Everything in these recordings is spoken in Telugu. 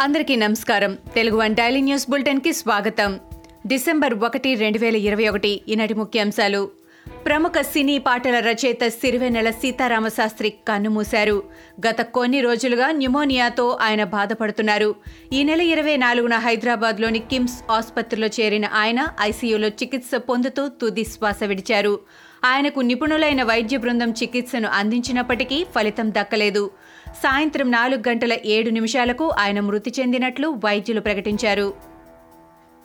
అందరికీ నమస్కారం. తెలుగు వన్ డైలీ న్యూస్ బులెటిన్కి స్వాగతం. డిసెంబర్ ఒకటి రెండు వేల ఇరవై ఒకటి ఈనాటి ముఖ్యాంశాలు. ప్రముఖ సినీ పాటల రచయిత సిరివెన్నెల సీతారామశాస్త్రి కన్నుమూశారు. గత కొన్ని రోజులుగా న్యూమోనియాతో ఆయన బాధపడుతున్నారు. ఈ నెల ఇరవై నాలుగున హైదరాబాద్లోని కిమ్స్ ఆసుపత్రిలో చేరిన ఆయన ఐసీయూలో చికిత్స పొందుతూ తుది శ్వాస విడిచారు. ఆయనకు నిపుణులైన వైద్య బృందం చికిత్సను అందించినప్పటికీ ఫలితం దక్కలేదు. సాయంత్రం నాలుగు గంటల ఏడు నిమిషాలకు ఆయన మృతి చెందినట్లు వైద్యులు ప్రకటించారు.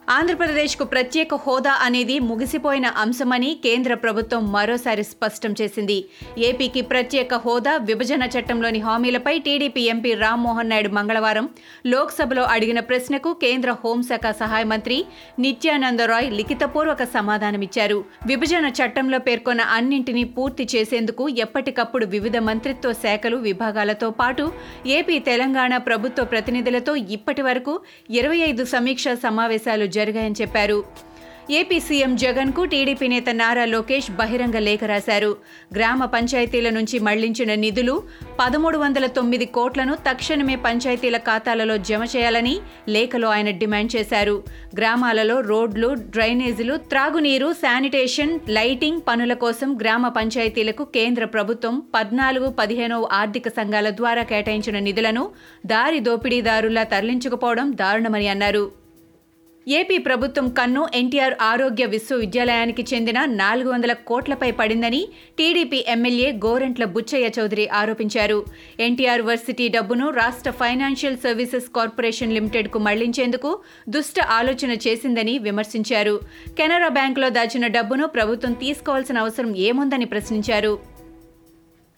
ఆంధ్రప్రదేశ్కు ప్రత్యేక హోదా అనేది ముగిసిపోయిన అంశమని కేంద్ర ప్రభుత్వం మరోసారి స్పష్టం చేసింది. ఏపీకి ప్రత్యేక హోదా విభజన చట్టంలోని హామీలపై టీడీపీ ఎంపీ రామ్మోహన్ నాయుడు మంగళవారం లోక్సభలో అడిగిన ప్రశ్నకు కేంద్ర హోంశాఖ సహాయ మంత్రి నిత్యానంద రాయ్ లిఖితపూర్వక సమాధానమిచ్చారు. విభజన చట్టంలో పేర్కొన్న అన్నింటినీ పూర్తి చేసేందుకు ఎప్పటికప్పుడు వివిధ మంత్రిత్వ శాఖలు విభాగాలతో పాటు ఏపీ తెలంగాణ ప్రభుత్వ ప్రతినిధులతో ఇప్పటి వరకు ఇరవై ఐదు సమీక్షా సమావేశాలు జరిగాయని చెప్పారు. ఏపీ సీఎం జగన్కు టీడీపీ నేత నారా లోకేష్ బహిరంగ లేఖ రాశారు. గ్రామ పంచాయతీల నుంచి మళ్ళించిన నిధులు పదమూడు వందల తొమ్మిది కోట్లను తక్షణమే పంచాయతీల ఖాతాలలో జమ చేయాలని లేఖలో ఆయన డిమాండ్ చేశారు. గ్రామాలలో రోడ్లు డ్రైనేజీలు త్రాగునీరు శానిటేషన్ లైటింగ్ పనుల కోసం గ్రామ పంచాయతీలకు కేంద్ర ప్రభుత్వం పద్నాలుగు పదిహేనవ ఆర్థిక సంఘాల ద్వారా కేటాయించిన నిధులను దారి దోపిడీదారులా తరలించకపోవడం దారుణమని అన్నారు. ఏపీ ప్రభుత్వం కన్ను ఎన్టీఆర్ ఆరోగ్య విశ్వవిద్యాలయానికి చెందిన నాలుగు వందల కోట్లపై పడిందని టీడీపీ ఎమ్మెల్యే గోరంట్ల బుచ్చయ్య చౌదరి ఆరోపించారు. ఎన్టీఆర్ వర్సిటీ డబ్బును రాష్ట్ర ఫైనాన్షియల్ సర్వీసెస్ కార్పొరేషన్ లిమిటెడ్కు మళ్ళించేందుకు దుష్ట ఆలోచన చేసిందని విమర్శించారు. కెనరా బ్యాంకులో దాచిన డబ్బును ప్రభుత్వం తీసుకోవాల్సిన అవసరం ఏముందని ప్రశ్నించారు.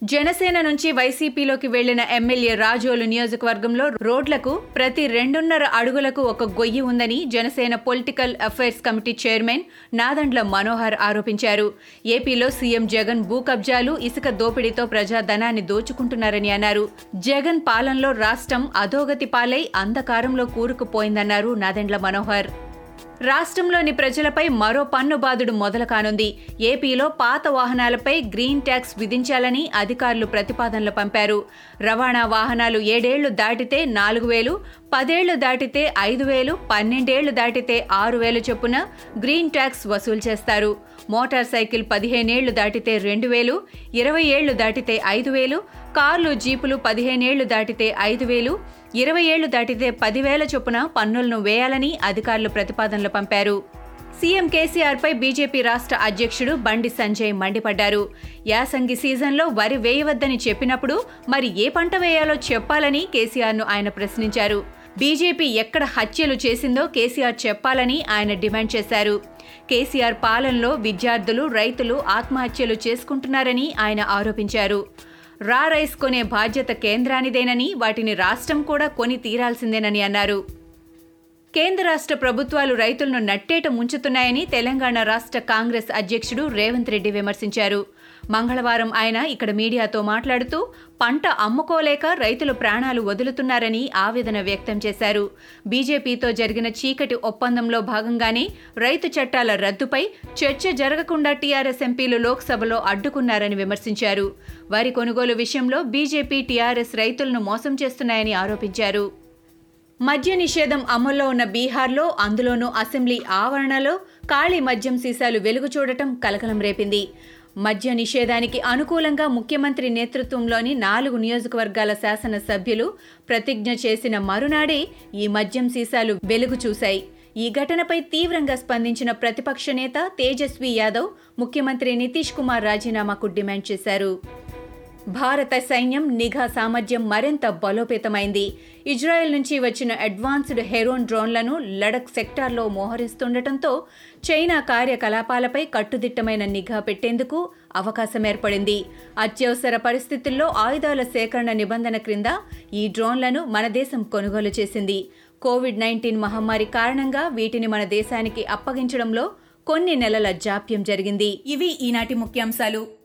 జనసేన నుంచి వైసీపీలోకి వెళ్ళిన ఎమ్మెల్యే రాజోలు నియోజకవర్గంలో రోడ్లకు ప్రతి రెండున్నర అడుగులకు ఒక గొయ్యి ఉందని Janasena political affairs committee chairman Nadendla Manohar ఆరోపించారు. ఏపీలో సీఎం జగన్ భూ కబ్జాలు ఇసుక దోపిడీతో ప్రజాధనాన్ని దోచుకుంటున్నారని అన్నారు. జగన్ పాలనలో రాష్ట్రం అధోగతి పాలై అంధకారంలో కూరుకుపోయిందన్నారు నాదండ్ల మనోహర్. రాష్ట్రంలోని ప్రజలపై మరో పన్ను బాధుడు మొదలు కానుంది. ఏపీలో పాత వాహనాలపై గ్రీన్ ట్యాక్స్ విధించాలని అధికారులు ప్రతిపాదనలు పంపారు. రవాణా వాహనాలు ఏడేళ్ళు దాటితే నాలుగు వేలు పదేళ్ళు దాటితే ఐదు వేలు పన్నెండేళ్ళు దాటితే ఆరు వేలు చొప్పున గ్రీన్ ట్యాక్స్ వసూలు చేస్తారు. మోటార్ సైకిల్ పదిహేనేళ్ళు దాటితే రెండు వేలు ఇరవై ఏళ్ళు దాటితే ఐదు వేలు కార్లు జీపులు పదిహేనేళ్ళు దాటితే ఐదు వేలు ఇరవై ఏళ్ళు దాటితే పదివేల చొప్పున పన్నులను వేయాలని అధికారులు ప్రతిపాదనలు పంపారు. సీఎం కేసీఆర్పై బీజేపీ రాష్ట్ర అధ్యక్షుడు బండి సంజయ్ మండిపడ్డారు. యాసంగి సీజన్లో వరి వేయవద్దని చెప్పినప్పుడు మరి ఏ పంట వేయాలో చెప్పాలని కేసీఆర్ను ఆయన ప్రశ్నించారు. బీజేపీ ఎక్కడ హత్యలు చేసిందో కేసీఆర్ చెప్పాలని ఆయన డిమాండ్ చేశారు. కేసీఆర్ పాలనలో విద్యార్థులు రైతులు ఆత్మహత్యలు చేసుకుంటున్నారని ఆయన ఆరోపించారు. రా రైస్ కొనే బాధ్యత కేంద్రానిదేనని వాటిని రాష్ట్రం కూడా కొని తీరాల్సిందేనని అన్నారు. కేంద్ర రాష్ట్ర ప్రభుత్వాలు రైతులను నట్టేట ముంచుతున్నాయని తెలంగాణ రాష్ట్ర కాంగ్రెస్ అధ్యక్షుడు రేవంత్ రెడ్డి విమర్శించారు. మంగళవారం ఆయన ఇక్కడ మీడియాతో మాట్లాడుతూ పంట అమ్ముకోలేక రైతులు ప్రాణాలు వదులుతున్నారని ఆవేదన వ్యక్తం చేశారు. బీజేపీతో జరిగిన చీకటి ఒప్పందంలో భాగంగానే రైతు చట్టాల రద్దుపై చర్చ జరగకుండా టీఆర్ఎస్ ఎంపీలు లోక్సభలో అడ్డుకున్నారని విమర్శించారు. వరి కొనుగోలు విషయంలో బీజేపీ టీఆర్ఎస్ రైతులను మోసం చేస్తున్నాయని ఆరోపించారు. మద్య నిషేధం అమల్లో ఉన్న బీహార్లో అందులోనూ అసెంబ్లీ ఆవరణలో ఖాళీ మద్యం సీసాలు వెలుగు చూడటం కలకలం రేపింది. మద్య నిషేధానికి అనుకూలంగా ముఖ్యమంత్రి నేతృత్వంలోని నాలుగు నియోజకవర్గాల శాసనసభ్యులు ప్రతిజ్ఞ చేసిన మరునాడే ఈ మద్యం సీసాలు వెలుగు చూశాయి. ఈ ఘటనపై తీవ్రంగా స్పందించిన ప్రతిపక్ష నేత తేజస్వి యాదవ్ ముఖ్యమంత్రి నితీష్ కుమార్ రాజీనామాకు డిమాండ్ చేశారు. భారత సైన్యం నిఘా సామర్థ్యం మరింత బలోపేతమైంది. ఇజ్రాయెల్ నుంచి వచ్చిన అడ్వాన్స్డ్ హెరోన్ డ్రోన్లను లడక్ సెక్టార్లో మోహరిస్తుండటంతో చైనా కార్యకలాపాలపై కట్టుదిట్టమైన నిఘా పెట్టేందుకు అవకాశం ఏర్పడింది. అత్యవసర పరిస్థితుల్లో ఆయుధాల సేకరణ నిబంధన క్రింద ఈ డ్రోన్లను మన దేశం కొనుగోలు చేసింది. కోవిడ్ నైన్టీన్ మహమ్మారి కారణంగా వీటిని మన దేశానికి అప్పగించడంలో కొన్ని నెలల జాప్యం జరిగింది. ఇవి ఈనాటి ముఖ్యాంశాలు.